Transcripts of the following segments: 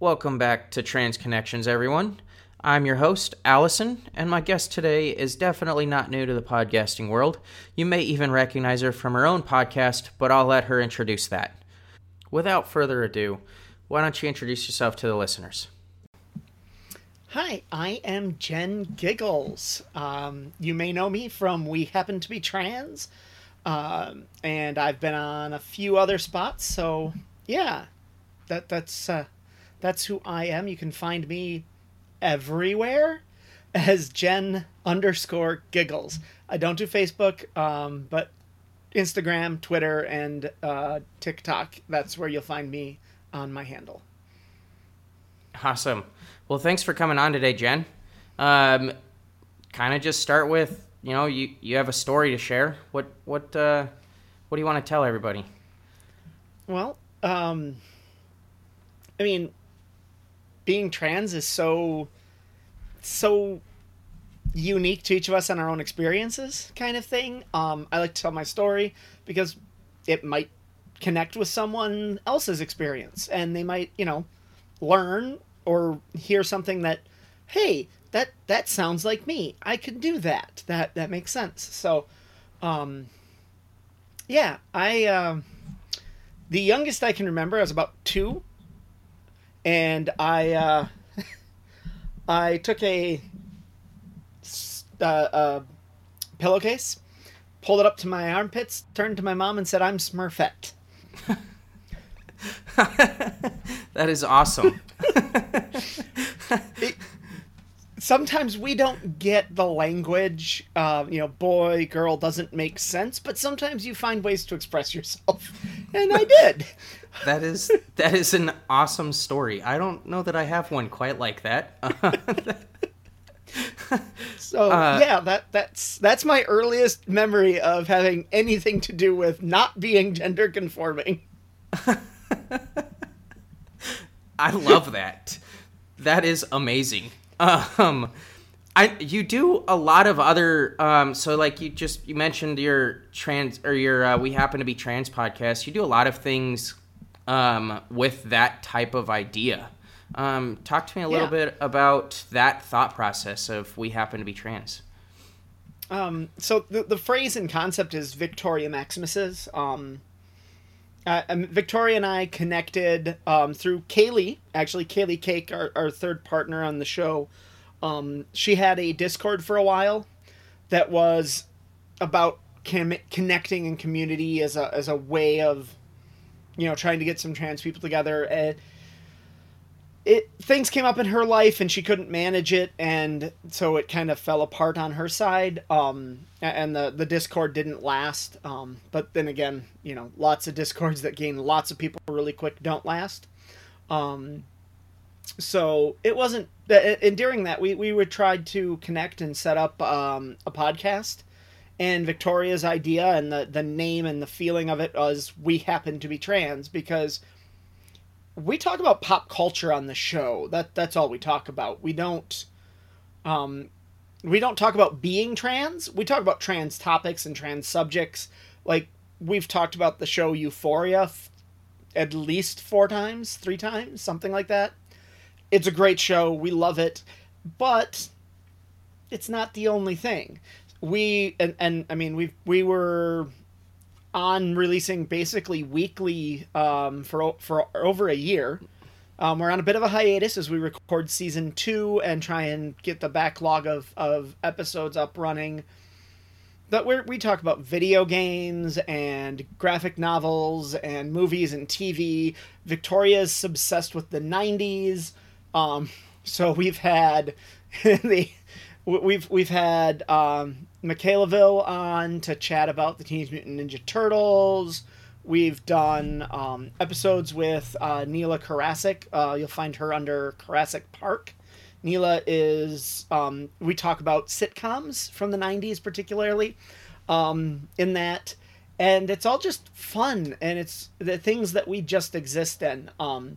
Welcome back to Trans Connections, everyone. I'm your host, Allison, and my guest today is definitely not new to the podcasting world. You may even recognize her from her own podcast, but I'll let her introduce that. Without further ado, why don't you introduce yourself to the listeners? Hi, I am Jen Giggles. Um, you may know me from We Happen to Be Trans, um, and I've been on a few other spots. So yeah, that that's uh, that's who I am. You can find me everywhere as Jen underscore Giggles. I don't do Facebook, um, but Instagram, Twitter, and uh, TikTok. That's where you'll find me on my handle. Awesome. Well, thanks for coming on today, Jen. Um, kind of just start with you know you you have a story to share. What what uh, what do you want to tell everybody? Well, um, I mean, being trans is so so unique to each of us and our own experiences kind of thing. Um, i like to tell my story because it might connect with someone else's experience and they might you know learn or hear something that hey that that sounds like me. I could do that. That that makes sense. So um yeah i um the youngest i can remember i was about two and i uh i took a uh, uh, pillowcase, pulled it up to my armpits, turned to my mom, and said, "I'm Smurfette." that is awesome. it, sometimes we don't get the language. Uh, you know, boy, girl doesn't make sense, but sometimes you find ways to express yourself, and I did. that is that is an awesome story. I don't know that I have one quite like that. so uh, yeah, that that's that's my earliest memory of having anything to do with not being gender conforming. I love that. That is amazing. Um, I you do a lot of other um, so like you just you mentioned your trans or your uh, we happen to be trans podcast. You do a lot of things um, with that type of idea. Um, talk to me a little yeah. bit about that thought process of we happen to be trans. Um, so the, the phrase and concept is Victoria Maximus's. Um, uh, Victoria and I connected um, through Kaylee, actually Kaylee Cake, our, our third partner on the show. Um, she had a Discord for a while that was about com- connecting and community as a as a way of, you know, trying to get some trans people together. And it things came up in her life and she couldn't manage it and so it kind of fell apart on her side. Um, and the the discord didn't last. Um, but then again you know lots of discords that gain lots of people really quick don't last. Um, so it wasn't that, and during that we, we would try to connect and set up um, a podcast and victoria's idea and the, the name and the feeling of it was we happen to be trans because we talk about pop culture on the show. That that's all we talk about. We don't um we don't talk about being trans. We talk about trans topics and trans subjects. Like we've talked about the show Euphoria f- at least 4 times, 3 times, something like that. It's a great show. We love it. But it's not the only thing. We and, and I mean we we were on releasing basically weekly um, for for over a year. Um, we're on a bit of a hiatus as we record season two and try and get the backlog of, of episodes up running. But we we talk about video games and graphic novels and movies and TV. Victoria's obsessed with the '90s, um, so we've had the we've we've had um, Michaelaville on to chat about the Teenage Mutant Ninja Turtles. We've done um, episodes with uh, Neela Karasik. Uh, you'll find her under Karasik Park. Neela is, um, we talk about sitcoms from the 90s, particularly um, in that. And it's all just fun, and it's the things that we just exist in. Um,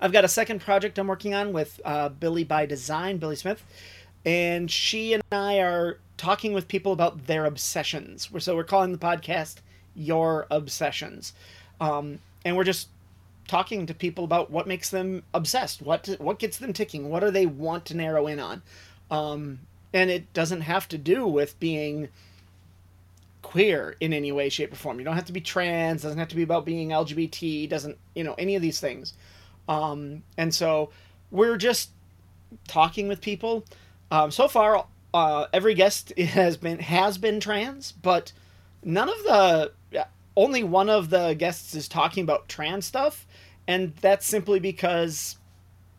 I've got a second project I'm working on with uh, Billy by Design, Billy Smith, and she and I are talking with people about their obsessions. So we're calling the podcast Your Obsessions. Um, and we're just talking to people about what makes them obsessed, what what gets them ticking, what do they want to narrow in on, um, and it doesn't have to do with being queer in any way, shape, or form. You don't have to be trans. Doesn't have to be about being LGBT. Doesn't you know any of these things. Um, and so we're just talking with people. Um, so far, uh, every guest has been has been trans, but none of the only one of the guests is talking about trans stuff, and that's simply because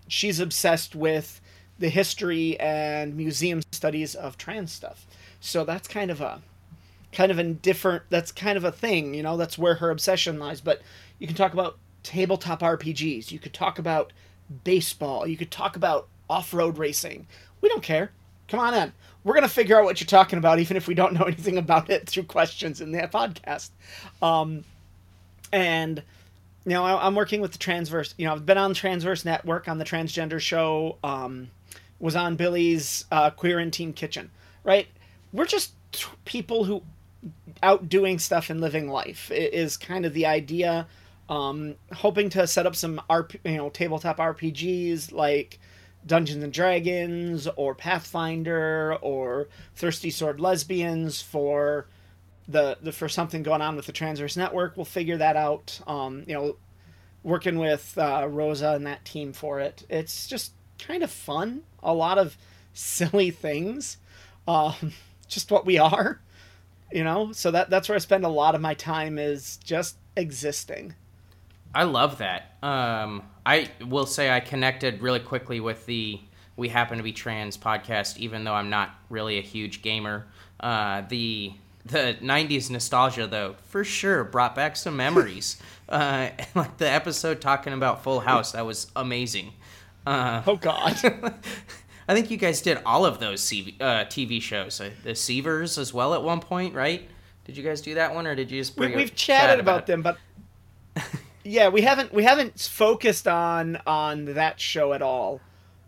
she's obsessed with the history and museum studies of trans stuff. So that's kind of a kind of a different that's kind of a thing, you know, that's where her obsession lies, but you can talk about tabletop RPGs, you could talk about baseball, you could talk about off-road racing. We don't care. Come on in. We're gonna figure out what you're talking about, even if we don't know anything about it through questions in that podcast. Um, and you know, I, am working with the Transverse. You know, I've been on Transverse Network on the Transgender Show. Um, was on Billy's uh, Queer in Teen Kitchen. Right? We're just people who out doing stuff and living life is kind of the idea. Um, hoping to set up some RP, you know tabletop RPGs like Dungeons and Dragons or Pathfinder or Thirsty Sword Lesbians for the, the for something going on with the Transverse Network. We'll figure that out. Um, you know, working with uh, Rosa and that team for it. It's just kind of fun. A lot of silly things. Um, just what we are, you know. So that that's where I spend a lot of my time is just existing. I love that. Um, I will say I connected really quickly with the We Happen to Be Trans podcast, even though I'm not really a huge gamer. Uh, the the 90s nostalgia, though, for sure brought back some memories. uh, like the episode talking about Full House, that was amazing. Uh, oh, God. I think you guys did all of those CV, uh, TV shows, uh, the Seavers as well at one point, right? Did you guys do that one, or did you just? We, have chatted about, about them, but yeah, we haven't we haven't focused on on that show at all.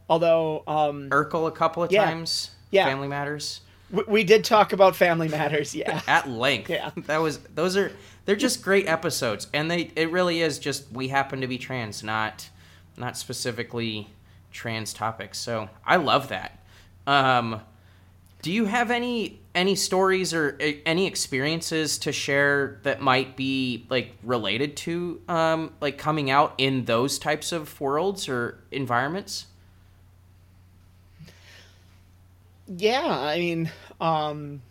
Although um Urkel a couple of yeah, times. Yeah. Family Matters. We, we did talk about Family Matters, yeah. At length. Yeah. That was those are they're just great episodes and they it really is just we happen to be trans, not not specifically trans topics. So, I love that. Um do you have any any stories or uh, any experiences to share that might be like related to um, like coming out in those types of worlds or environments? Yeah, I mean, um,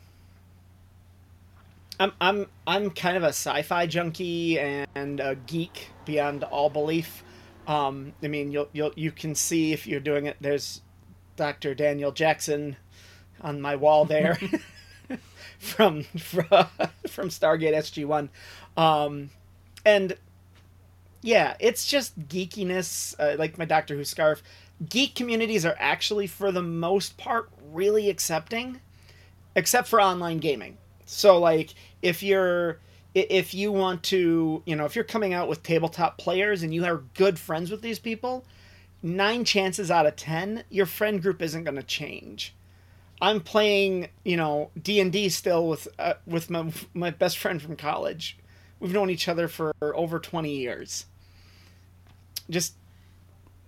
I'm I'm I'm kind of a sci-fi junkie and a geek beyond all belief. Um, I mean, you'll you'll you can see if you're doing it. There's Dr. Daniel Jackson on my wall there from from, from Stargate SG One, um, and yeah, it's just geekiness. Uh, like my Doctor Who scarf. Geek communities are actually, for the most part, really accepting, except for online gaming. So, like, if you're if you want to, you know, if you're coming out with tabletop players and you are good friends with these people, nine chances out of ten, your friend group isn't going to change. I'm playing, you know, D and D still with uh, with my my best friend from college. We've known each other for over twenty years. Just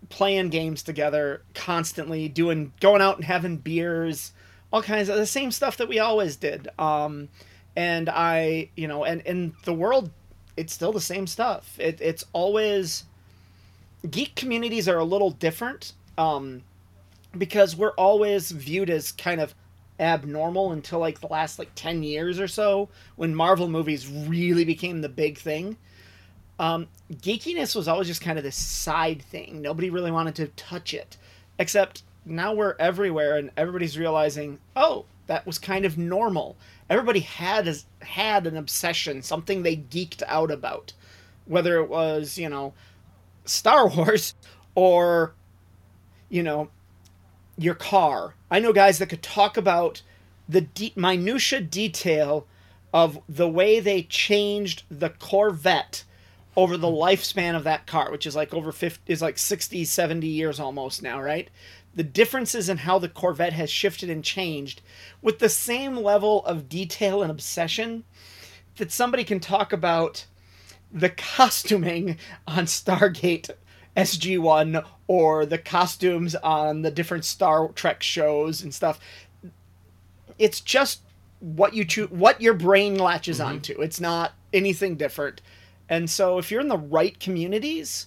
playing games together constantly, doing going out and having beers, all kinds of the same stuff that we always did. Um, and I, you know, and in the world, it's still the same stuff. It, it's always geek communities are a little different. Um, because we're always viewed as kind of abnormal until like the last like 10 years or so when Marvel movies really became the big thing. Um, geekiness was always just kind of this side thing. Nobody really wanted to touch it. Except now we're everywhere and everybody's realizing, oh, that was kind of normal. Everybody had a, had an obsession, something they geeked out about. Whether it was, you know, Star Wars or, you know, your car. I know guys that could talk about the de- minutia detail of the way they changed the Corvette over the lifespan of that car, which is like over 50 is like 60, 70 years almost now, right? The differences in how the Corvette has shifted and changed with the same level of detail and obsession that somebody can talk about the costuming on Stargate SG1 or the costumes on the different Star Trek shows and stuff. It's just what you choose, what your brain latches Mm-hmm. onto. It's not anything different. And so if you're in the right communities,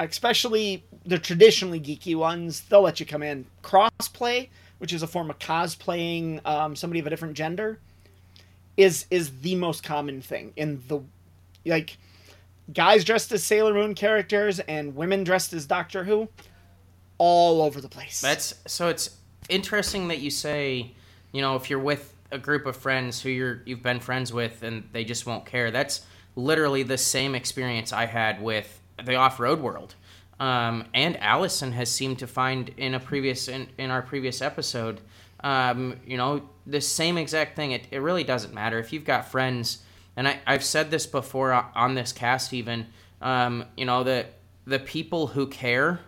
especially the traditionally geeky ones, they'll let you come in. Crossplay, which is a form of cosplaying um, somebody of a different gender, is is the most common thing in the like guys dressed as Sailor Moon characters and women dressed as Doctor Who, all over the place. That's so it's interesting that you say, you know, if you're with a group of friends who you're you've been friends with and they just won't care. That's literally the same experience I had with the off-road world. Um, and Allison has seemed to find in a previous in, in our previous episode, um, you know, the same exact thing. It, it really doesn't matter if you've got friends, and I, I've said this before on this cast even. Um, you know, the the people who care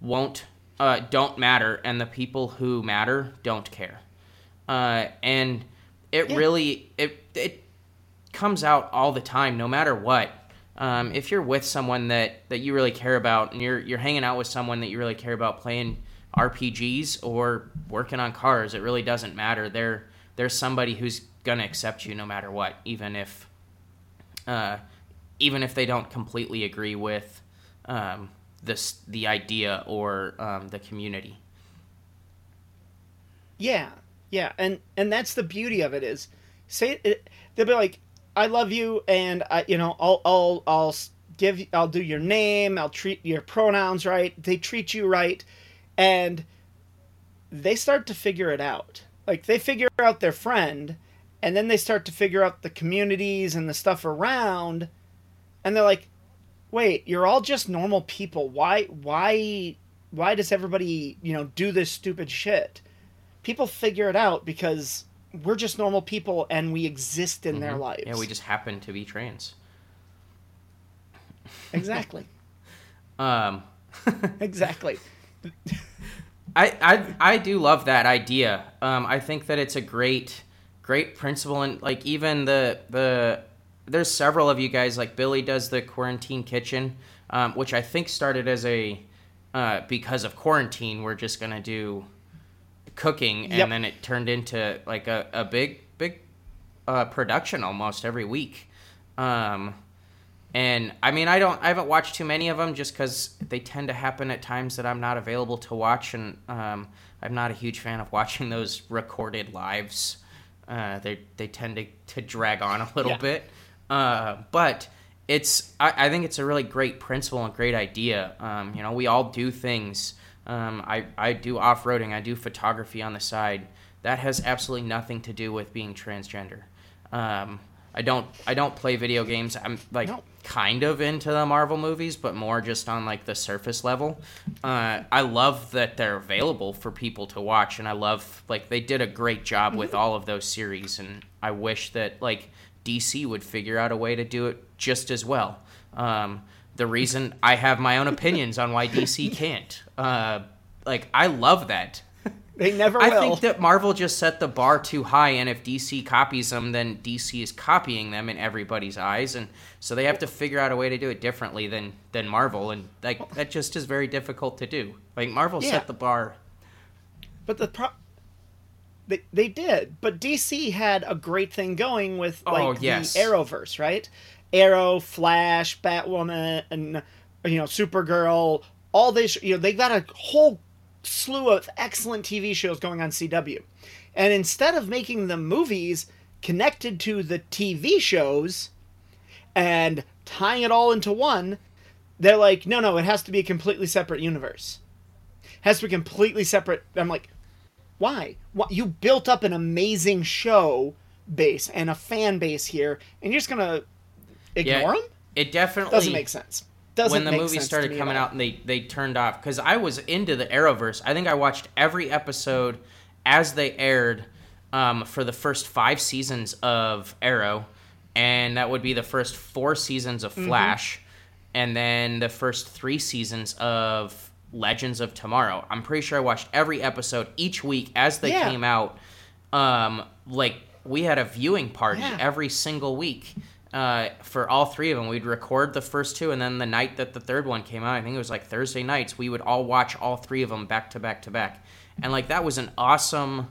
won't uh, don't matter, and the people who matter don't care. Uh, and it Yeah. really it it comes out all the time, no matter what. Um, if you're with someone that, that you really care about, and you're you're hanging out with someone that you really care about playing RPGs or working on cars, it really doesn't matter. There there's somebody who's gonna accept you no matter what, even if uh, even if they don't completely agree with um, this the idea or um, the community. Yeah, yeah, and and that's the beauty of it is, say it, they'll be like, I love you, and I, you know, I'll I'll I'll give I'll do your name, I'll treat your pronouns right, they treat you right, and they start to figure it out. Like they figure out their friend, and then they start to figure out the communities and the stuff around, and they're like, wait, you're all just normal people. Why why why does everybody you know do this stupid shit? people figure it out because we're just normal people and we exist in their lives. Mm-hmm. Yeah, we just happen to be trans. exactly, Um, exactly. I, I I do love that idea. Um, I think that it's a great great principle and like even the the there's several of you guys like Billy does the quarantine kitchen, um, which I think started as a uh, because of quarantine. We're just gonna do cooking, and Yep. then it turned into like a, a big big uh, production almost every week. Um, and I mean, I don't, I haven't watched too many of them just because they tend to happen at times that I'm not available to watch, and um, I'm not a huge fan of watching those recorded lives. Uh, they they tend to, to drag on a little Yeah. bit, uh, but it's I, I think it's a really great principle and great idea. Um, you know, we all do things. Um, I I do off roading. I do photography on the side. That has absolutely nothing to do with being transgender. Um, I don't I don't play video games. I'm like No. Kind of into the Marvel movies, but more just on like the surface level. Uh, I love that they're available for people to watch, and I love like they did a great job with all of those series, and I wish that like DC would figure out a way to do it just as well. Um, the reason I have my own opinions on why DC can't, uh, like I love that. They never I will. think that Marvel just set the bar too high, and if DC copies them, then DC is copying them in everybody's eyes, and so they have to figure out a way to do it differently than than Marvel, and like that just is very difficult to do. Like Marvel Yeah. set the bar. But the pro- they they did, but DC had a great thing going with oh, like Oh, yes. the Arrowverse, right? Arrow, Flash, Batwoman, and you know Supergirl. All this, you know, they got a whole slew of excellent TV shows going on CW, and instead of making the movies connected to the TV shows and tying it all into one, they're like, no, no, it has to be a completely separate universe. Has to be completely separate. I'm like, why? Why? You built up an amazing show base and a fan base here, and you're just gonna ignore them? It definitely Doesn't make sense. Doesn't when the movie started coming out and they they turned off because I was into the Arrowverse. I think I watched every episode as they aired um, for the first five seasons of Arrow, and that would be the first four seasons of Mm-hmm. Flash, and then the first three seasons of Legends of Tomorrow. I'm pretty sure I watched every episode each week as they Yeah. came out. Um, like we had a viewing party Yeah. every single week uh, for all three of them. We'd record the first two, and then the night that the third one came out, I think it was like Thursday nights, we would all watch all three of them back to back to back, and like that was an awesome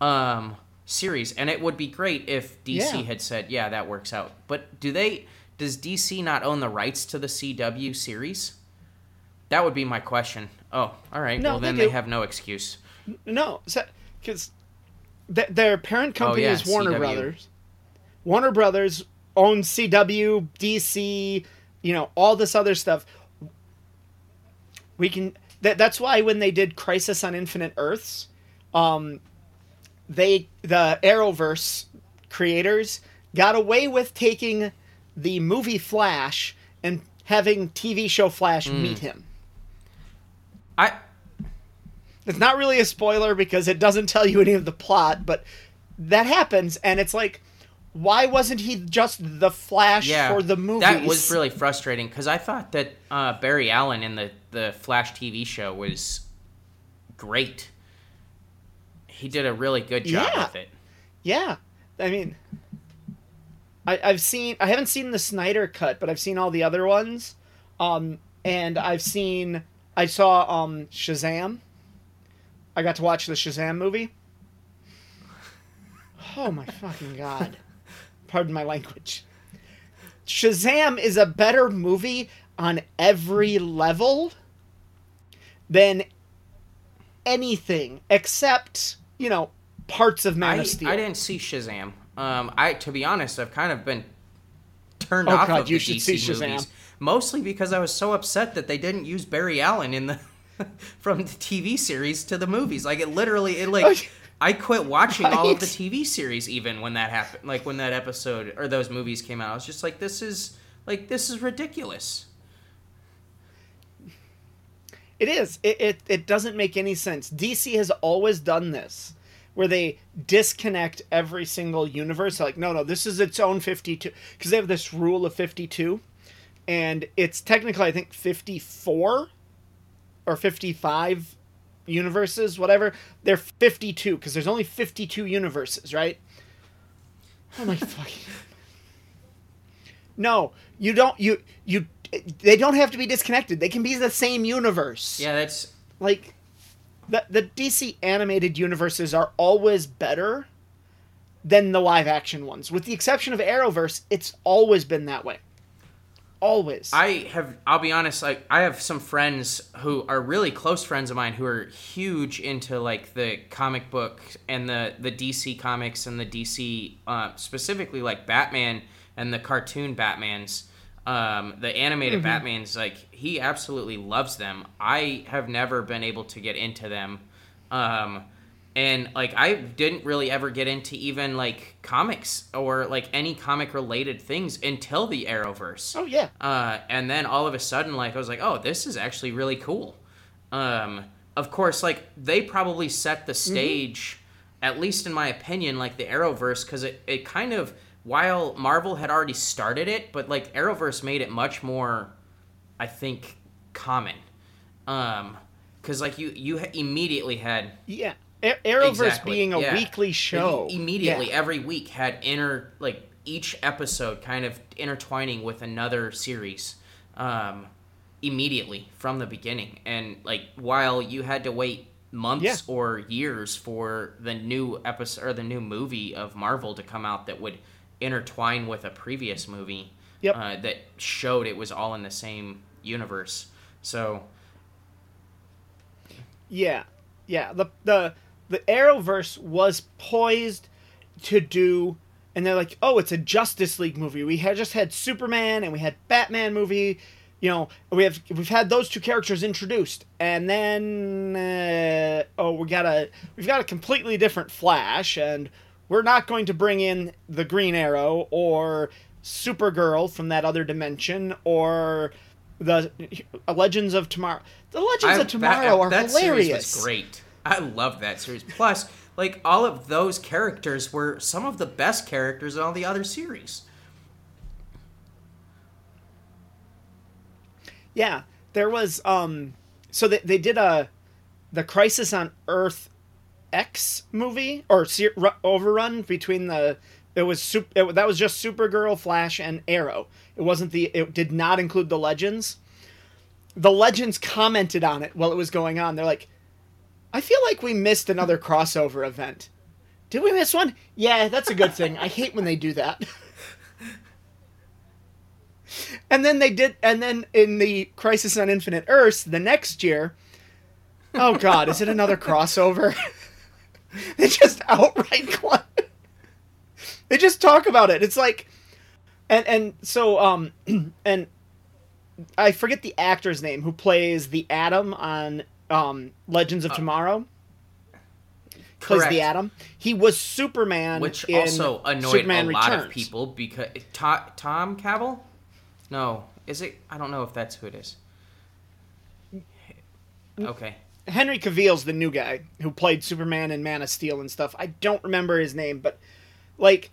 um, series. And it would be great if DC Yeah. had said, "Yeah, that works out." But do they? Does DC not own the rights to the CW series? That would be my question. Oh, all right. No, well, then they do. have no excuse. No, because th- their parent company Oh, yeah, is Warner CW. Brothers. Warner Brothers owns CW, DC, you know, all this other stuff. We can. That, that's why when they did Crisis on Infinite Earths, um, they the Arrowverse creators got away with taking the movie Flash and having TV show Flash Hmm. meet him. I It's not really a spoiler because it doesn't tell you any of the plot, but that happens, and it's like, why wasn't he just the Flash yeah, for the movies? That was really frustrating because I thought that uh, Barry Allen in the the Flash TV show was great. He did a really good job Yeah. with it. yeah. I mean, I, I've seen. I haven't seen the Snyder cut, but I've seen all the other ones, um, and I've seen. I saw um, Shazam. I got to watch the Shazam movie. Oh my fucking god! Pardon my language. Shazam is a better movie on every level than anything except you know parts of Man I, of Steel. I didn't see Shazam. Um, I to be honest, I've kind of been turned Oh, off God, of you the should DC see Shazam. movies, mostly because I was so upset that they didn't use Barry Allen in the from the TV series to the movies. Like it literally, it like. I quit watching all of the TV series even when that happened. Like when that episode or those movies came out, I was just like, "This is like this is ridiculous." It is. It, it it doesn't make any sense. DC has always done this, where they disconnect every single universe. Like, no, no, this is its own fifty-two, because they have this rule of fifty-two, and it's technically I think fifty-four or fifty-five universes, whatever. They're fifty-two because there's only fifty-two universes, right? Oh my fucking. No, you don't. You you. They don't have to be disconnected. They can be the same universe Yeah, that's like the the DC animated universes are always better than the live action ones. With the exception of Arrowverse, it's always been that way. Always. I have. I'll be honest. Like I have some friends who are really close friends of mine who are huge into like the comic book and the the DC comics and the DC uh, specifically like Batman and the cartoon Batmans. Um, the animated Batmans, like he absolutely loves them. I have never been able to get into them. Um, and like I didn't really ever get into even like comics or like any comic related things until the Arrowverse. oh yeah. Uh, and then all of a sudden, like I was like, oh, this is actually really cool. Um, of course, like they probably set the stage, at least in my opinion, like the Arrowverse, because it, it kind of while Marvel had already started it, but like Arrowverse made it much more, I think, common. Um, because like you you immediately had Yeah. Arrowverse Exactly, being a yeah. weekly show. Like, immediately Yeah. every week had inter like each episode kind of intertwining with another series um immediately from the beginning and like while you had to wait months Yeah. or years for the new episode or the new movie of Marvel to come out that would intertwine with a previous movie Yep. uh, that showed it was all in the same universe so Yeah, yeah. The the the Arrowverse was poised to do, and they're like, oh, it's a Justice League movie. We had just had Superman and we had Batman movie. You know, we have we've had those two characters introduced, and then uh, oh, we got a we've got a completely different Flash, and we're not going to bring in the Green Arrow or Supergirl from that other dimension or the Legends of Tomorrow. The Legends I- of Tomorrow are that hilarious. Series was great. I love that series. Plus, like all of those characters were some of the best characters in all the other series. Yeah, there was um so they they did a the Crisis on Earth X movie or se- ru- overrun between the It was super, it, that was just Supergirl, Flash, and Arrow. It wasn't the. It did not include the Legends. The Legends commented on it while it was going on. They're like, "I feel like we missed another crossover event. Did we miss one? Yeah, that's a good thing. I hate when they do that." and then they did, and then in the Crisis on Infinite Earths the next year. Oh God, is it another crossover? they just outright they just talk about it. It's like, and and so um and I forget the actor's name who plays the Atom on um Legends of uh, Tomorrow. Plays the Atom. He was Superman, which also annoyed Superman a lot Returns. of people because Tom, Tom Cavill. No, is it? I don't know if that's who it is. Okay. Henry Cavill's the new guy who played Superman and Man of Steel and stuff. I don't remember his name, but like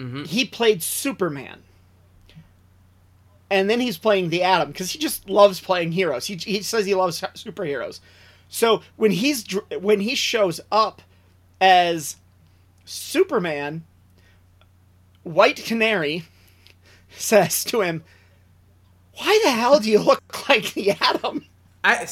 Mm-hmm. He played Superman. And then he's playing the Atom because he just loves playing heroes. He, he says he loves superheroes. So when he's when he shows up as Superman, White Canary says to him, "Why the hell do you look like the Atom?" I.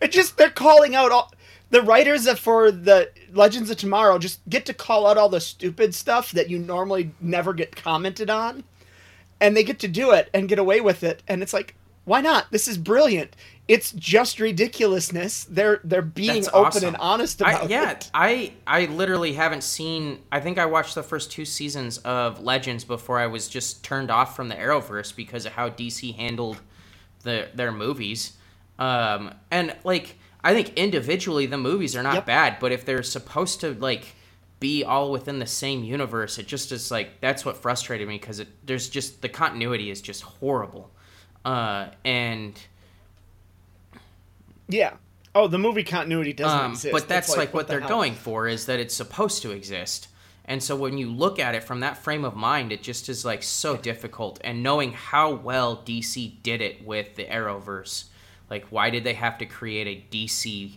It just they're calling out all the writers for the Legends of Tomorrow just get to call out all the stupid stuff that you normally never get commented on, and they get to do it and get away with it. And it's like, why not? This is brilliant. It's just ridiculousness. They're they're being That's open awesome. and honest about I, yeah, it. I I literally haven't seen. I think I watched the first two seasons of Legends before I was just turned off from the Arrowverse because of how DC handled the their movies. Um, and like I think individually the movies are not yep. bad, but if they're supposed to like be all within the same universe, it just is like that's what frustrated me because there's just the continuity is just horrible, uh, and yeah. Oh, the movie continuity doesn't um, exist. But that's like, like, what, what the they're hell? going for is that it's supposed to exist. And so when you look at it from that frame of mind, it just is like so difficult. And knowing how well DC did it with the Arrowverse like, why did they have to create a DC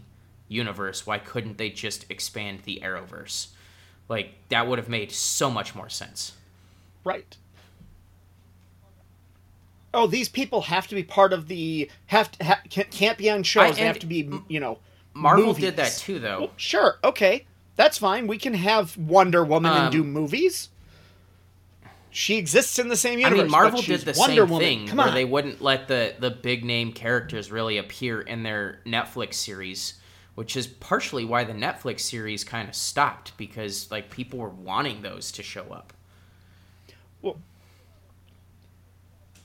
universe? Why couldn't they just expand the Arrowverse? Like, that would have made so much more sense. Right. Oh, these people have to be part of the have to, ha, can't be on shows. I, they have to be, you know. Marvel movies. did that too, though. Well, sure, okay, that's fine. We can have Wonder Woman um, and do movies she exists in the same universe. I mean, Marvel did the Wonder same Woman. thing Come where on. they wouldn't let the the big name characters really appear in their Netflix series, which is partially why the Netflix series kind of stopped because like people were wanting those to show up. Well,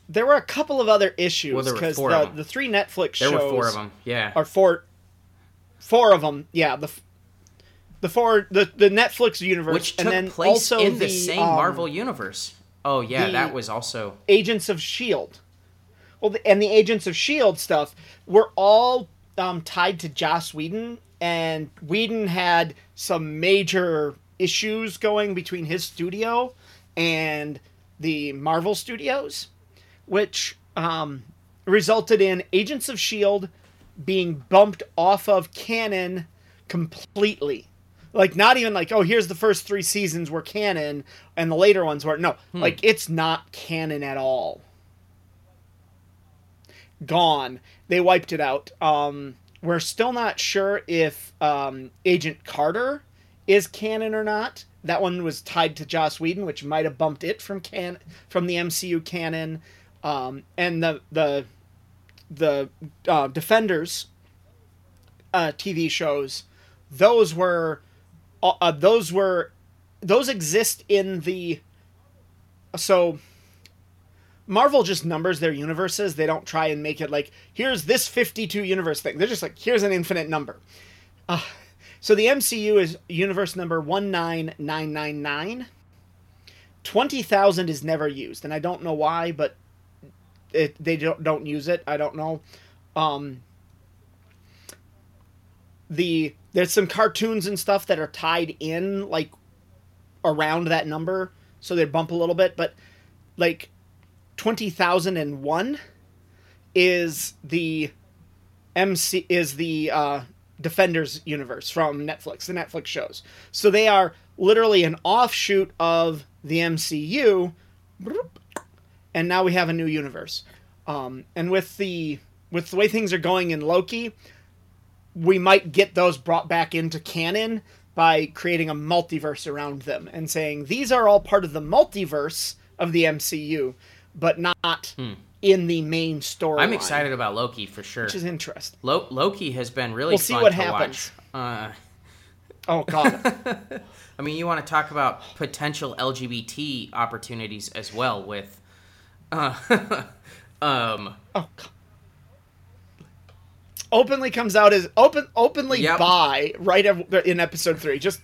there were a couple of other issues because well, the, the three Netflix there shows. There were four of them. Yeah, are four, four of them. Yeah, the the four the the Netflix universe, which took and then place also in the, the same um, Marvel universe. Oh yeah, that was also Agents of Shield. Well, the, and the Agents of Shield stuff were all um, tied to Joss Whedon, and Whedon had some major issues going between his studio and the Marvel Studios, which um, resulted in Agents of Shield being bumped off of canon completely. Like not even like oh here's the first three seasons were canon and the later ones weren't. no. Hmm. like it's not canon at all. Gone. They wiped it out. Um we're still not sure if um agent carter is canon or not. That one was tied to joss whedon which might have bumped it from can from the mcu canon um and the the the uh, defenders uh tv shows those were uh, uh, those were those exist in the so Marvel just numbers their universes. They don't try and make it like here's this 52 universe thing. They're just like here's an infinite number. Uh, so the MCU is universe number 19999. 20,000 is never used and I don't know why, but it, they don't don't use it. I don't know. Um the there's some cartoons and stuff that are tied in like around that number, so they bump a little bit. But like twenty thousand and one is the MC is the uh, Defenders universe from Netflix, the Netflix shows. So they are literally an offshoot of the MCU, and now we have a new universe. Um, and with the with the way things are going in Loki, we might get those brought back into canon by creating a multiverse around them and saying these are all part of the multiverse of the MCU, but not in the main story. Hmm. I'm excited about Loki for sure. which is interesting. Lo- Loki has been really We'll see fun what to happens. watch. Uh, Oh god. I mean, you want to talk about potential LGBT opportunities as well with, uh, um, oh god. Openly comes out as open openly Yep. bi right in episode 3. Just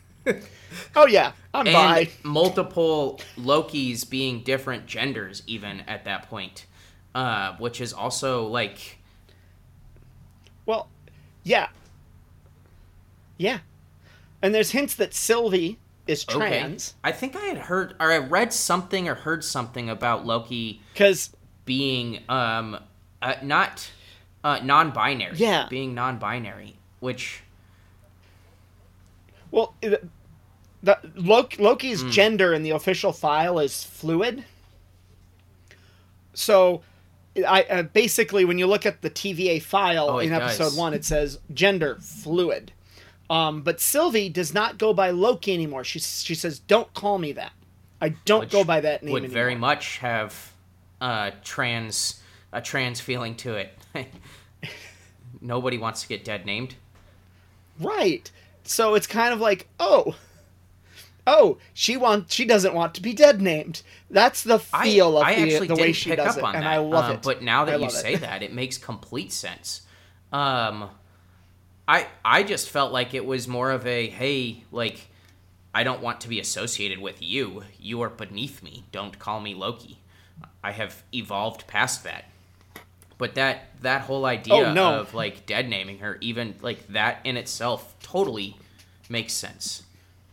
Oh yeah, I'm and bi. multiple Lokis being different genders even at that point, uh, which is also like Well, yeah. Yeah. And there's hints that Sylvie is okay. trans I think I had heard or I read something or heard something about Loki cuz being um uh, not uh, non-binary. Yeah. being non-binary, which well the Loki, Loki's Hmm. gender in the official file is fluid. So I uh, basically when you look at the TVA file Oh, in episode does. 1 it says gender fluid. Um, but Sylvie does not go by Loki anymore. She she says don't call me that. I don't which go by that name would anymore. very much have uh, trans a trans feeling to it. Nobody wants to get dead named. Right. So it's kind of like, oh, oh, she wants, she doesn't want to be dead named. That's the I, feel of I the, the way she does up it, and that. I love um, it. But now that I you it. say that, it makes complete sense. Um, I I just felt like it was more of a hey, like I don't want to be associated with you. You are beneath me. Don't call me Loki. I have evolved past that. But that that whole idea Oh, no. of like dead naming her, even like that in itself, totally makes sense.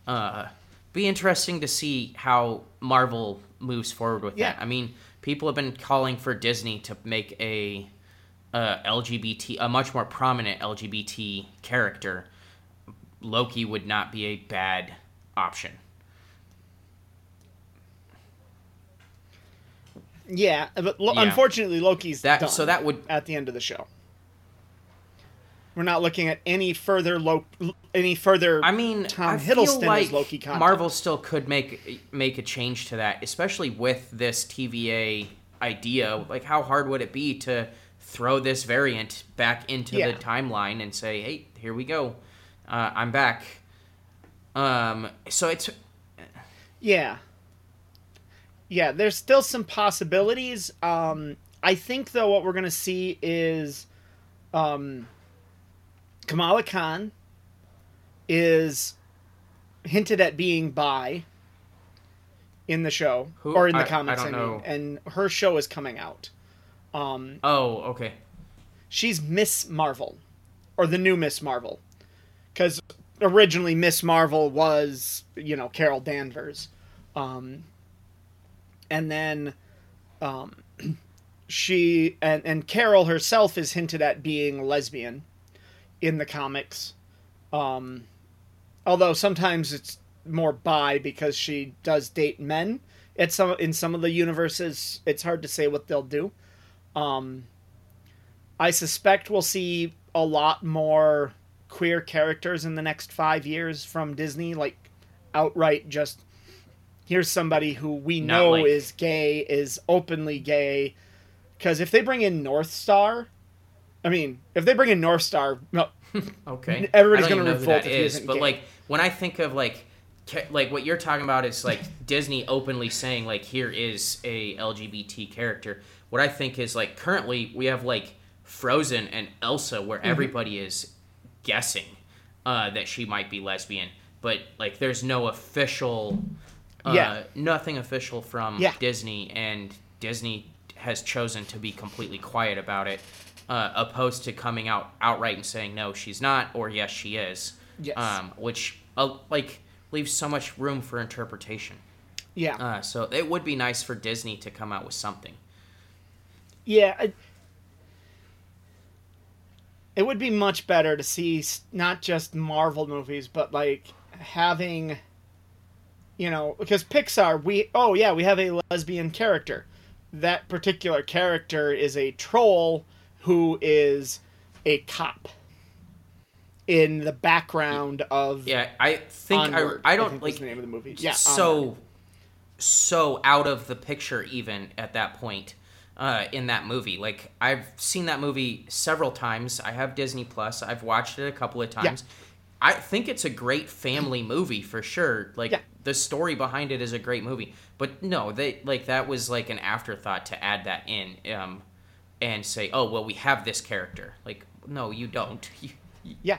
Uh, be interesting to see how Marvel moves forward with Yeah. that. I mean, people have been calling for Disney to make a uh, LGBT, a much more prominent LGBT character. Loki would not be a bad option. Yeah, but lo- Yeah. unfortunately, Loki's That so that would at the end of the show. We're not looking at any further Lo- any further. I mean, Tom I Hiddleston like Loki content. Marvel still could make make a change to that, especially with this TVA idea. Like, how hard would it be to throw this variant back into Yeah. the timeline and say, "Hey, here we go, uh, I'm back." Um, so it's Yeah. Yeah, there's still some possibilities. Um, I think though what we're gonna see is, um, Kamala Khan is hinted at being bi in the show Who- or in the I- I comics. I, don't mean, and her show is coming out. Um, oh okay. she's Miss Marvel, or the new Miss Marvel, because originally Miss Marvel was you know Carol Danvers, um, and then um, she and and Carol herself is hinted at being lesbian in the comics, um, although sometimes it's more bi because she does date men. At some in some of the universes, it's hard to say what they'll do. Um, I suspect we'll see a lot more queer characters in the next five years from Disney, like outright just here's somebody who we Not know like- is gay, is openly gay. Because if they bring in Northstar, I mean, if they bring in Northstar, no, Okay. Everybody's gonna even know revolt that if he is, isn't but gay. like when I think of like like what you're talking about is like Disney openly saying like here is a LGBT character. What I think is like currently we have like Frozen and Elsa Mm-hmm. where everybody is guessing uh, that she might be lesbian, but like there's no official uh, Yeah. nothing official from Yeah. Disney and Disney has chosen to be completely quiet about it uh, opposed to coming out outright and saying no she's not or yes she is Yes. um, which uh, like leaves so much room for interpretation yeah, uh, so it would be nice for disney to come out with something yeah. I- It would be much better to see not just Marvel movies, but like having You know, because Pixar, we oh yeah, we have a lesbian character. That particular character is a troll who is a cop in the background of Yeah, I think Onward, I, I don't think like the name of the movie. Yeah, so Onward. so out of the picture even at that point uh, in that movie. Like I've seen that movie several times. I have Disney Plus. I've watched it a couple of times. I think it's a great family movie for sure. Like Yeah. the story behind it is a great movie. But no, they like that was like an afterthought to add that in um, and say, "Oh, well, we have this character." Like, no, you don't. Yeah.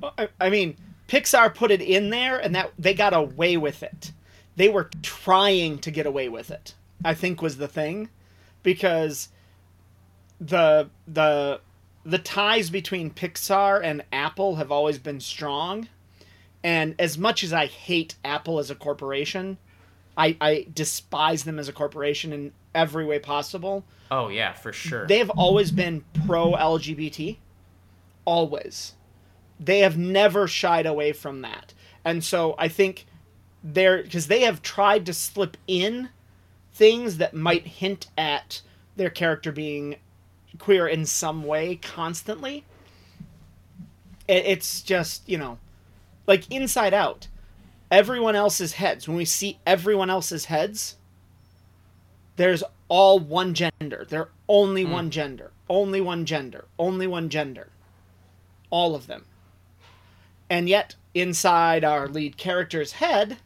Well, I, I mean, Pixar put it in there, and that they got away with it. They were trying to get away with it. I think was the thing, because the the the ties between Pixar and Apple have always been strong, and as much as I hate Apple as a corporation, I, I despise them as a corporation in every way possible oh yeah, for sure. they have always been pro LGBT. Always. They have never shied away from that. And so I think they're because they have tried to slip in things that might hint at their character being queer in some way constantly. It's just, you know, like inside out. Everyone else's heads, when we see everyone else's heads, there's all one gender. They're only hmm. one gender. Only one gender. Only one gender. All of them. And yet, inside our lead character's head,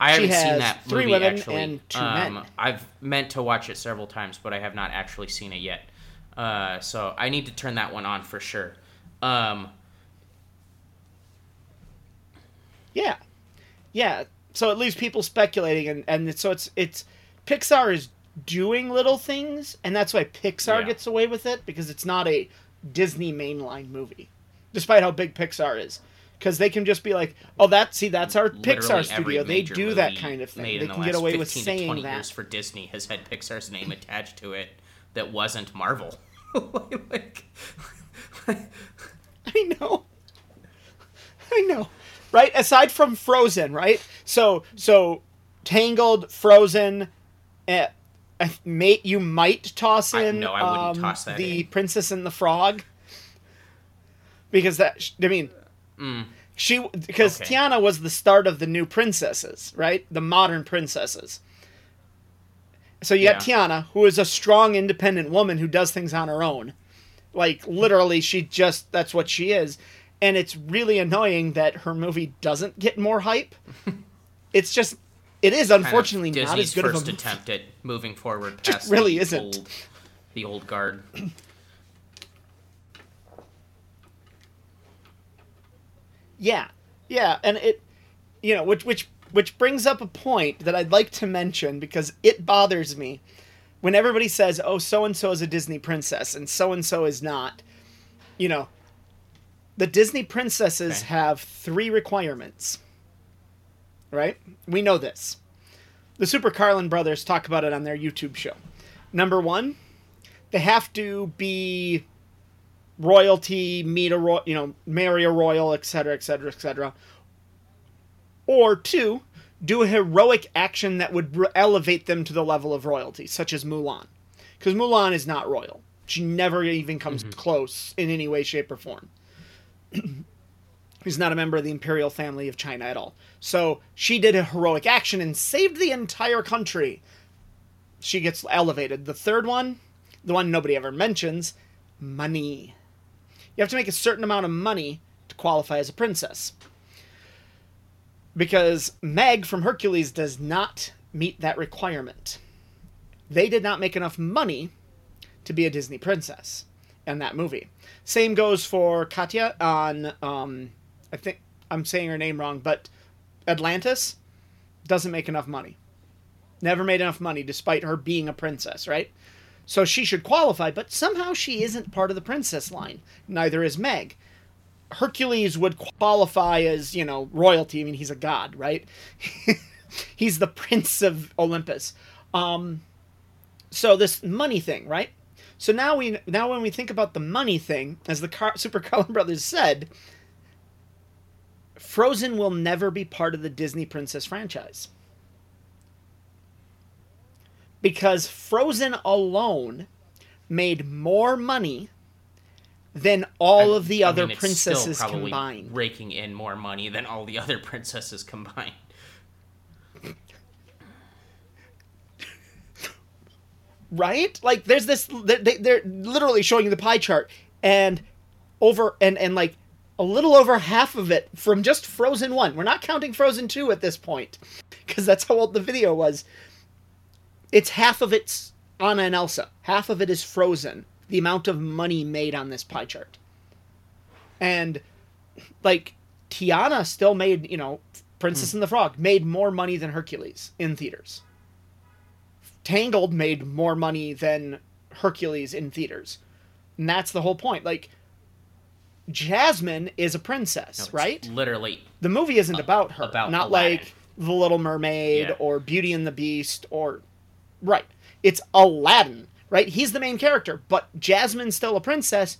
I haven't seen that three movie women actually. and two um, men. I've meant to watch it several times, but I have not actually seen it yet. Uh, so I need to turn that one on for sure. Um, yeah, yeah. So it leaves people speculating, and and so it's it's Pixar is doing little things, and that's why Pixar Yeah. gets away with it because it's not a Disney mainline movie, despite how big Pixar is. Because they can just be like, "Oh, that see, that's our literally Pixar studio. They do that kind of thing. They the can get away with 15 to saying 20 that." years for Disney has had Pixar's name attached to it that wasn't Marvel. like, I know. I know. Right? Aside from Frozen, right? So so Tangled, Frozen, uh, mate you might toss I- in no, I wouldn't um, toss that the in. Princess and the Frog. Because that I mean she because Mm. Okay. Tiana was the start of the new princesses, right? The modern princesses. So you got Tiana, who is a strong, independent woman who does things on her own. Like literally, she just that's what she is, and it's really annoying that her movie doesn't get more hype. it's just, it is kind of unfortunately not as good of a first attempt at moving forward Just really the isn't. old, the old guard. Yeah, yeah, and it, you know, which which which brings up a point that I'd like to mention because it bothers me when everybody says, "Oh, so and so is a Disney princess and so and so is not." You know, the Disney princesses Okay. have three requirements. Right? We know this. The Super Carlin brothers talk about it on their YouTube show. Number one, they have to be royalty, meet a royal, you know, marry a royal, etc., etc., etc. Or two, do a heroic action that would re- elevate them to the level of royalty, such as Mulan, because Mulan is not royal. She never even comes mm-hmm. close in any way, shape, or form. She's not a member of the imperial family of China at all. So she did a heroic action and saved the entire country. She gets elevated. The third one, the one nobody ever mentions, money. You have to make a certain amount of money to qualify as a princess. Because Meg from Hercules does not meet that requirement. They did not make enough money to be a Disney princess in that movie. Same goes for Katya on, um, I think I'm saying her name wrong, but Atlantis doesn't make enough money. Never made enough money despite her being a princess, right? So she should qualify, but somehow she isn't part of the princess line. Neither is Meg. Hercules would qualify as, you know, royalty. I mean, he's a god, right? he's the prince of Olympus. Um, so this money thing, right? So now we now when we think about the money thing, as the Car- Super Carlin brothers said, Frozen will never be part of the Disney Princess franchise. Because Frozen alone made more money than all of the I other mean, princesses combined. raking in more money than all the other princesses combined. right? Like there's this they, they're literally showing you the pie chart and over and and like a little over half of it from just Frozen 1. We're not counting Frozen 2 at this point cuz that's how old the video was. It's half of it's Anna and Elsa. Half of it is Frozen. The amount of money made on this pie chart. And like Tiana still made, you know, Princess hmm. and the Frog made more money than Hercules in theaters. Tangled made more money than Hercules in theaters. And that's the whole point. Like Jasmine is a princess, No, right? Literally, The movie isn't about her. about not Aladdin. like The Little Mermaid Yeah. or Beauty and the Beast or right. It's Aladdin, right? He's the main character, but Jasmine's still a princess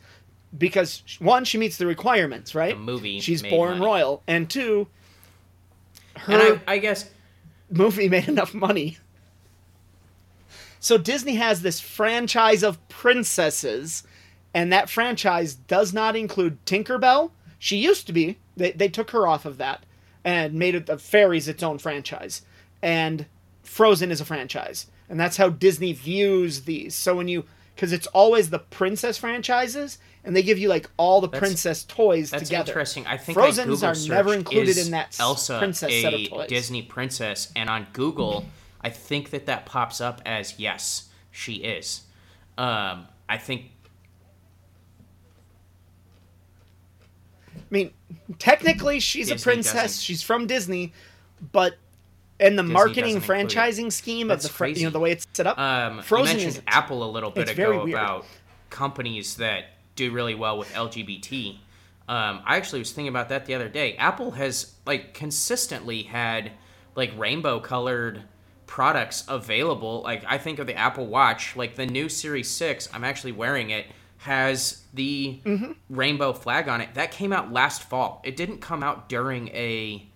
because one, she meets the requirements, right? the movie. She's born money. royal, and two, her And I, I guess movie made enough money. So Disney has this franchise of princesses, and that franchise does not include Tinkerbell. She used to be. They, they took her off of that and made it the fairies its own franchise. And Frozen is a franchise. And that's how Disney views these. So when you because it's always the princess franchises and they give you like all the That's- princess toys that's together. interesting. I think Frozen's I Google are never included in that Elsa princess a set of toys. Disney princess, and on Google, I think that that pops up as yes, she is. Um, I think I mean, technically she's Disney a princess. doesn't- She's from Disney, but in the marketing doesn't include it. franchising scheme of the fr- you know the way it's set up. Um, Frozen you mentioned isn't. Apple a little bit ago about companies that do really well with LGBT. Um, I actually was thinking about that the other day. Apple has like consistently had like rainbow colored products available. Like I think of the Apple Watch, like the new Series Six. I'm actually wearing it. Has the Mm-hmm. rainbow flag on it that came out last fall. It didn't come out during a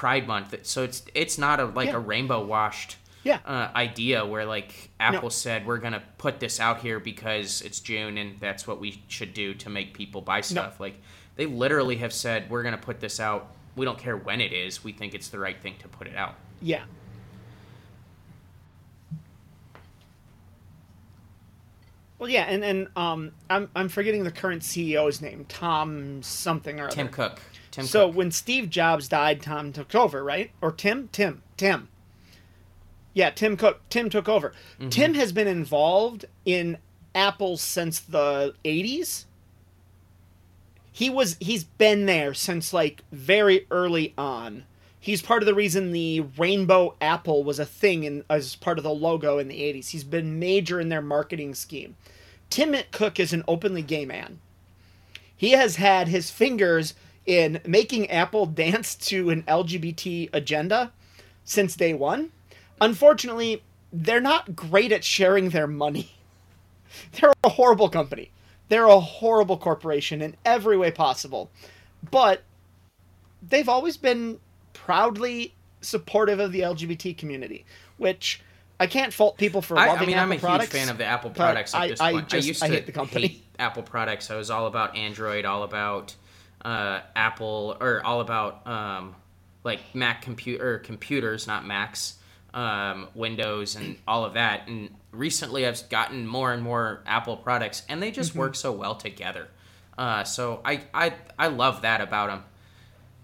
Pride Month, so it's it's not a like Yeah. a rainbow washed Yeah. uh, idea where like Apple said we're gonna put this out here because it's June and that's what we should do to make people buy stuff. Like they literally have said we're gonna put this out. We don't care when it is. We think it's the right thing to put it out. yeah. Well, yeah, and and um, I'm I'm forgetting the current CEO's name, Tom something or other. Tim Cook. Tim so Cook. when Steve Jobs died, Tom took over, right? Or Tim? Tim. Tim. Yeah, Tim Cook. Tim took over. Mm-hmm. Tim has been involved in Apple since the '80s. He was. He's been there since like very early on. He's part of the reason the rainbow apple was a thing in, as part of the logo in the '80s. He's been major in their marketing scheme. Tim Cook is an openly gay man he has had his fingers in making Apple dance to an LGBT agenda since day one. Unfortunately, they're not great at sharing their money. They're a horrible company. They're a horrible corporation in every way possible. But they've always been proudly supportive of the LGBT community, which I can't fault people for I, loving I mean, Apple I'm a products. huge fan of the Apple products at I- this I point. just- I used I to hate the company. hate Apple products. I was all about Android, all about uh, Apple, or all about um, like Mac computer computers, not Macs, um, Windows, and all of that. And recently, I've gotten more and more Apple products, and they just Mm-hmm. work so well together. Uh, so I, I I love that about them.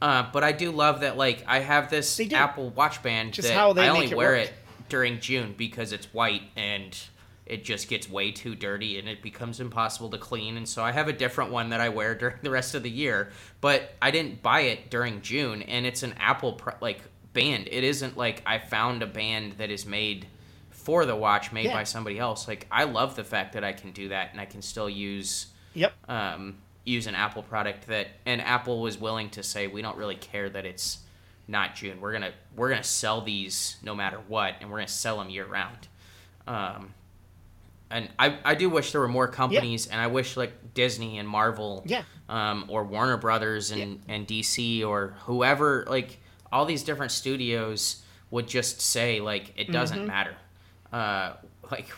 Uh, but I do love that like I have this Apple Watch band Just that I only it wear work. it during June because it's white and it just gets way too dirty and it becomes impossible to clean. And so I have a different one that I wear during the rest of the year. But I didn't buy it during June, and it's an Apple pr- like band. It isn't like I found a band that is made for the watch, made Yeah. by somebody else. Like I love the fact that I can do that and I can still use Yep. um, use an Apple product that and Apple was willing to say we don't really care that it's not June. We're gonna we're gonna sell these no matter what, and we're gonna sell them year round. Um, and I, I do wish there were more companies, and I wish like Disney and Marvel, Yeah. um, or Warner Brothers and and DC or whoever, like all these different studios would just say like it doesn't Mm-hmm. matter, uh, like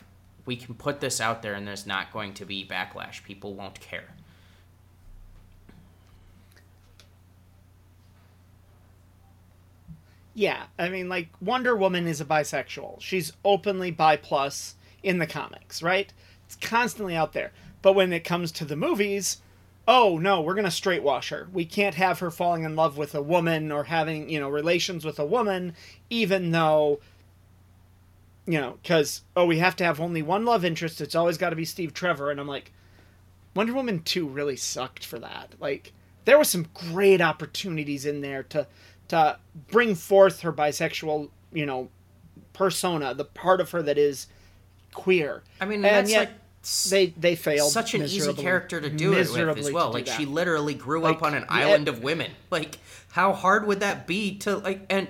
we can put this out there and there's not going to be backlash. People won't care. Yeah, I mean, like Wonder Woman is a bisexual. She's openly bi plus in the comics, right? It's constantly out there. But when it comes to the movies, oh no, we're gonna straight wash her. We can't have her falling in love with a woman or having you know relations with a woman, even though. You know, because oh, we have to have only one love interest. It's always got to be Steve Trevor, and I'm like, Wonder Woman two really sucked for that. Like, there were some great opportunities in there to to bring forth her bisexual, you know, persona, the part of her that is queer. I mean, and that's yet like they they failed. such an easy character to do it with as well. Like she literally grew Like, up on an yeah. island of women. Like how hard would that be to like and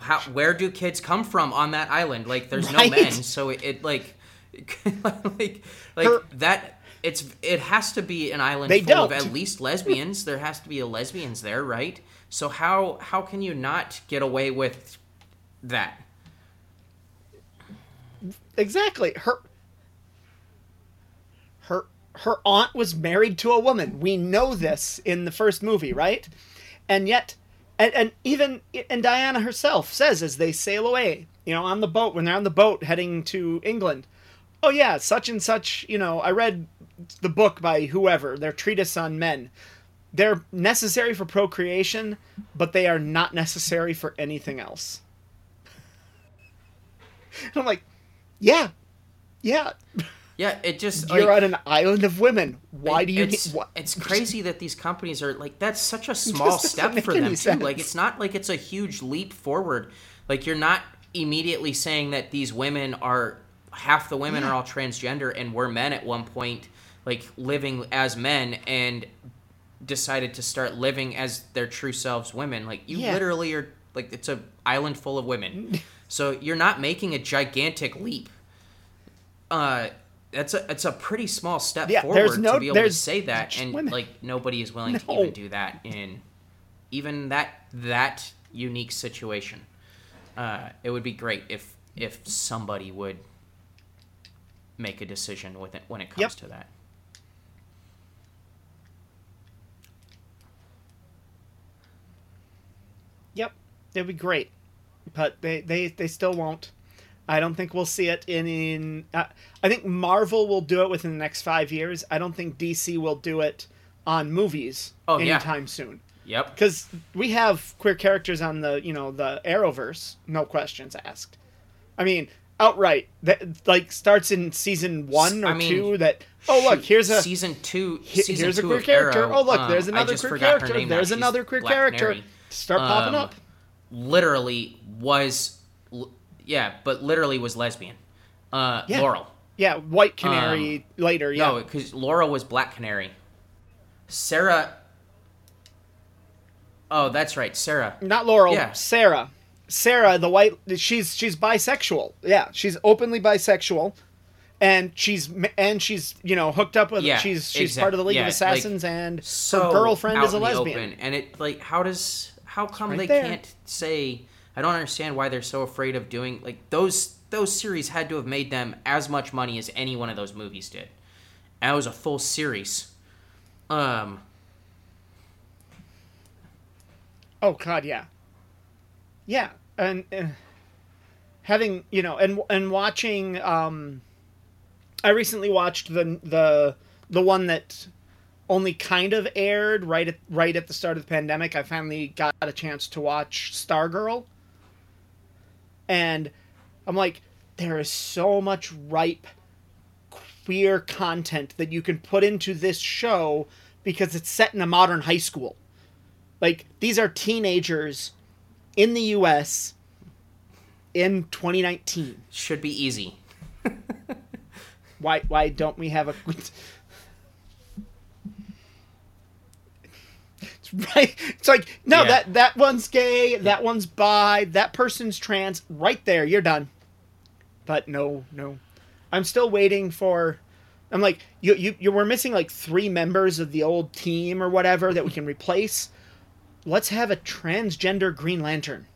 how where do kids come from on that island? Like there's no men, so it, it like like like Her- that it's it has to be an island They full of don't. at least lesbians. there has to be a lesbians there, right? So how how can you not get away with that? Exactly her her her aunt was married to a woman. We know this in the first movie, right? And yet and, and even and Diana herself says as they sail away, you know, on the boat when they're on the boat heading to England. Oh yeah, such and such, you know, I read the book by whoever, their treatise on men. They're necessary for procreation, but they are not necessary for anything else. And I'm like, yeah, yeah. Yeah, it just You're like, on an island of women. Why do you it's, need? It's crazy that these companies are like that's such a small step for them too. Like it's not like it's a huge leap forward. Like you're not immediately saying that these women are half the women are all transgender and were men at one point, like living as men and decided to start living as their true selves women. Like you Yeah. literally are like it's a island full of women. so you're not making a gigantic leap. Uh that's a it's a pretty small step Yeah, forward no- to be able to say that and women. like nobody is willing to even do that in even that that unique situation. Uh, it would be great if if somebody would make a decision with it when it comes Yep. to that. Yep, it'd be great, but they they they still won't. I don't think we'll see it in. in uh, I think Marvel will do it within the next five years. I don't think DC will do it on movies Oh, yeah. anytime soon. Yep. Because we have queer characters on the you know the Arrowverse, no questions asked. I mean, outright that like starts in season one or I mean, two. That oh look, here's a season two. season here's a queer character. Arrow, oh look, um, there's another just queer character. now. There's She's another queer Black character. Start popping Um, up. Literally was, yeah, but literally was lesbian. Uh, Yeah. Laurel. Yeah, White Canary later. Yeah, um, No, because Laura was Black Canary. Sarah. Oh, that's right, Sarah. not Laurel. Yeah. Sarah. Sarah, the white. She's she's bisexual. Yeah, she's openly bisexual, and she's and she's you know hooked up with. Yeah, she's she's exact- part of the League yeah, of like, Assassins, and So her girlfriend is a lesbian. open, and it like how does how come right they there. can't say? I don't understand why they're so afraid of doing like those. Those series had to have made them as much money as any one of those movies did. And it was a full series. Um, Oh God, yeah, yeah, and uh, having you know, and and watching. Um, I recently watched the the the one that only kind of aired right at right at the start of the pandemic. I finally got a chance to watch Stargirl, and I'm like, there is so much ripe queer content that you can put into this show because it's set in a modern high school. Like these are teenagers in the US in 2019. should be easy. Why why don't we have a right. It's like no Yeah. that that one's gay, that one's bi, that person's trans. Right there, you're done. But no, no. I'm still waiting for. I'm like you, you you were missing like three members of the old team or whatever that we can replace. Let's have a transgender Green Lantern.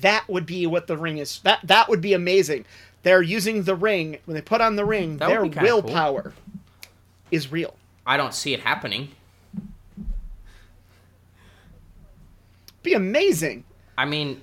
That would be what the ring is. That that would be amazing. They're using the ring when they put on the ring. That their kinda cool. willpower is real. I don't see it happening. Be amazing. I mean,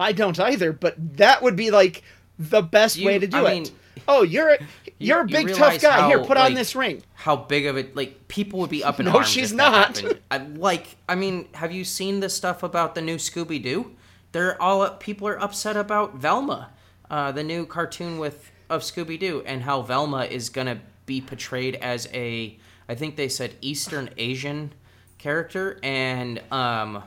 I don't either, but that would be like the best You- way to do I it. mean, oh, you're a you're a you big tough realize guy. Here, how, put on this ring. how big of it like people would be up in No, arms No, she's not. I, like i mean have you seen the stuff about the new scooby-doo they're all up, people are upset about velma uh, the new cartoon with of scooby-doo and how velma is gonna be portrayed as a i think they said eastern asian character and um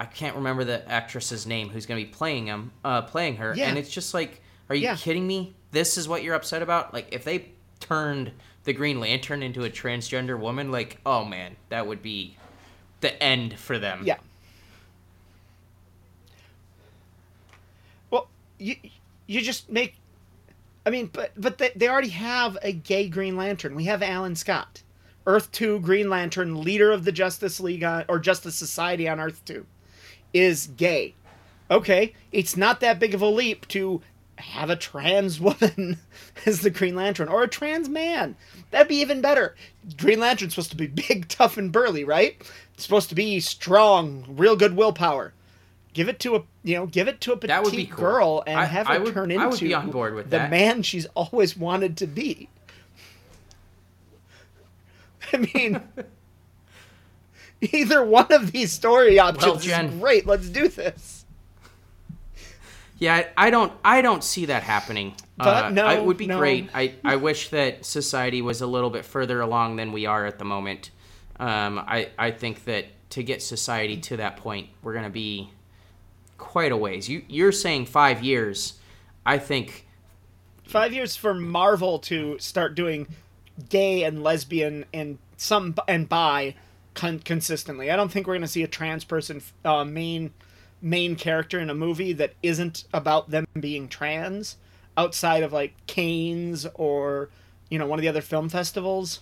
i can't remember the actress's name who's gonna be playing him uh playing her Yeah. and it's just like are you Yeah. kidding me this is what you're upset about like if they turned the green lantern into a transgender woman like oh man that would be the end for them Yeah. Well, you you just make. I mean, but but they, they already have a gay Green Lantern. We have Alan Scott, Earth Two Green Lantern, leader of the Justice League on, or Justice Society on Earth Two, is gay. Okay, it's not that big of a leap to have a trans woman as the Green Lantern or a trans man. That'd be even better. Green Lantern's supposed to be big, tough, and burly, right? It's supposed to be strong, real good willpower. Give it to a you know, give it to a petite That would be cool. girl and I- have her I would- turn into would be on board with the that. man she's always wanted to be. I mean, either one of these story options Jen- is great. Let's do this. Yeah, I don't I don't see that happening. But uh, no, it would be no. great. I, I wish that society was a little bit further along than we are at the moment. Um, I I think that to get society to that point, we're gonna be quite a ways. You you're saying five years. I think Five years for Marvel to start doing gay and lesbian and some and bi con- consistently. I don't think we're going to see a trans person uh, main main character in a movie that isn't about them being trans outside of like Cannes or you know one of the other film festivals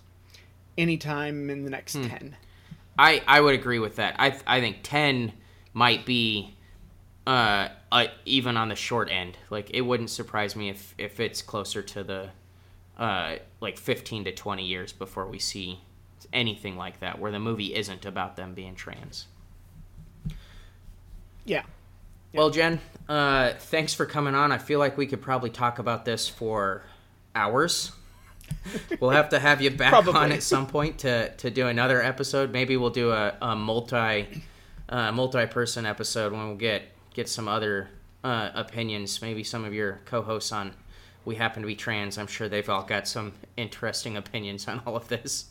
anytime in the next 10. I, I would agree with that. I I think ten might be uh, uh even on the short end. Like it wouldn't surprise me if if it's closer to the uh like fifteen to twenty years before we see anything like that where the movie isn't about them being trans. Yeah. Well, Jen, uh, thanks for coming on. I feel like we could probably talk about this for hours. we'll have to have you back Probably. on at some point to, to do another episode. Maybe we'll do a, a multi uh, multi person episode when we'll get get some other uh, opinions. Maybe some of your co-hosts on We Happen to Be Trans. I'm sure they've all got some interesting opinions on all of this.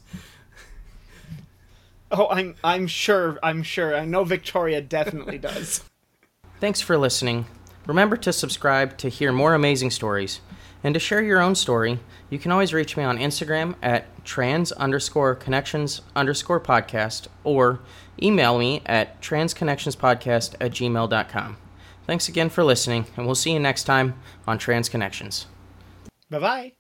Oh, I'm I'm sure I'm sure. I know Victoria definitely does. Thanks for listening. Remember to subscribe to hear more amazing stories. And to share your own story, you can always reach me on Instagram at trans underscore connections underscore podcast or email me at transconnectionspodcast at gmail.com. Thanks again for listening, and we'll see you next time on Trans Connections. Bye-bye.